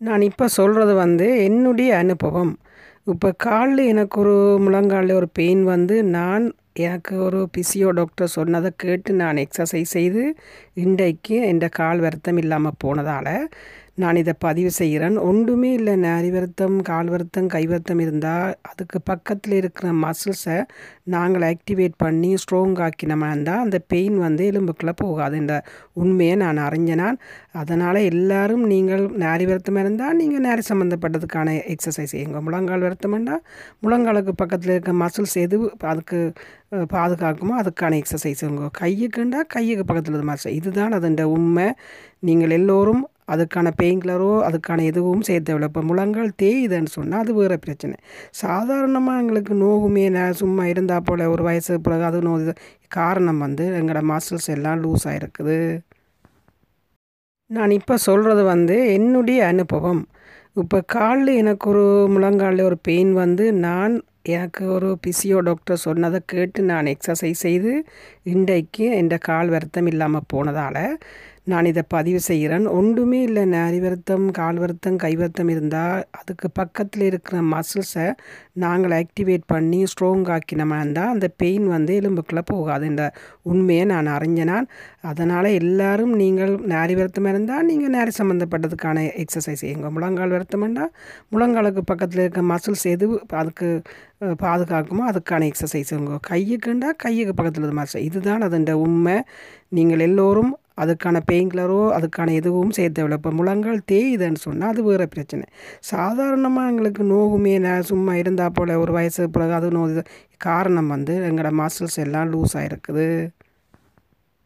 நான் இப்போ சொல்கிறது வந்து என்னுடைய அனுபவம். இப்போ காலில் எனக்கு ஒரு முழங்காலில் ஒரு பெயின் வந்து நான் எனக்கு ஒரு பிசியோ டாக்டர் சொன்னதை கேட்டு நான் எக்ஸசைஸ் செய்து இன்றைக்கு என் கால் வருத்தம் இல்லாமல் போனதால் நான் இதை பதிவு செய்கிறேன். ஒன்றுமே இல்லை நாரி வருத்தம் கால் வருத்தம் கை வருத்தம் இருந்தால் அதுக்கு பக்கத்தில் இருக்கிற மசில்ஸை நாங்கள் ஆக்டிவேட் பண்ணி ஸ்ட்ராங் ஆக்கினோமா இருந்தால் அந்த பெயின் வந்து எலும்புக்குள்ளே போகாது. இந்த உண்மையை நான் அறிஞ்சனான் அதனால் எல்லாரும் நீங்கள் நாரி வருத்தம் இருந்தால் நீங்கள் நாரி சம்மந்தப்பட்டதுக்கான எக்ஸசைஸ் செய்யுங்க. முழங்கால் வருத்தம் இருந்தால் முழங்காலுக்கு பக்கத்தில் இருக்க மசில்ஸ் எது அதுக்கு பாதுகாக்குமோ அதுக்கான எக்ஸசைஸ் செய்யுங்க. கையுக்குண்டா கையுக்கு பக்கத்தில் இருக்க மசில் இதுதான் அதுன்ற உண்மை. நீங்கள் எல்லோரும் அதுக்கான பெயின் கில்லரோ அதுக்கான எதுவும் செய்ய தேவையில்லை இப்போ முழங்கால் தேயுதுன்னு சொன்னால் அது வேறு பிரச்சனை. சாதாரணமாக எங்களுக்கு நோகுமே நான் சும்மா இருந்தால் போல் ஒரு வயசு பிறகு அது நோது காரணம் வந்து எங்களோட மசில்ஸ் எல்லாம் லூஸ் ஆகிருக்குது நான் இப்போ சொல்கிறது வந்து என்னுடைய அனுபவம். இப்போ காலில் எனக்கு ஒரு முழங்காலில் ஒரு பெயின் வந்து நான் எனக்கு ஒரு பிசியோ டாக்டர் சொன்னதை கேட்டு நான் எக்ஸசைஸ் செய்து இன்றைக்கு என் கால் வருத்தம் இல்லாமல் போனதால் நான் இதை பதிவு செய்கிறேன். ஒன்றுமே இல்லை நாரி வருத்தம் கால் வருத்தம் கை வருத்தம் இருந்தால் அதுக்கு பக்கத்தில் இருக்கிற மசில்ஸை நாங்கள் ஆக்டிவேட் பண்ணி ஸ்ட்ராங் ஆக்கினோமா இருந்தால் அந்த பெயின் வந்து எலும்புக்குள்ளே போகாது. இந்த உண்மையை நான் அறிஞ்சனான். அதனால் எல்லாரும் நீங்கள் நாரி வருத்தம் இருந்தால் நீங்கள் நேரி சம்மந்தப்பட்டதுக்கான எக்ஸசைஸ் செய்யுங்க. முழங்கால் வருத்தம் இருந்தால் முழங்காலுக்கு பக்கத்தில் இருக்க மசில்ஸ் எது அதுக்கு பாதுகாக்குமோ அதுக்கான எக்ஸசைஸ் செய்யுங்க. கையுக்குண்டா கையுக்கு பக்கத்தில் இருக்க மசில் இதுதான் அதுன்ற உண்மை. நீங்கள் எல்லோரும் அதுக்கான பெயின் கில்லரோ அதுக்கான எதுவும் செய்ய தேவையில்லை இப்போ முழங்கால் தேயுதுன்னு சொன்னால் அது வேறு பிரச்சனை. சாதாரணமாக எங்களுக்கு நோகுமே நான் சும்மா இருந்தால் போல் ஒரு வயசு பிறகு அது நோது காரணம் வந்து எங்களோட மசில்ஸ் எல்லாம் லூஸ் ஆகிருக்குது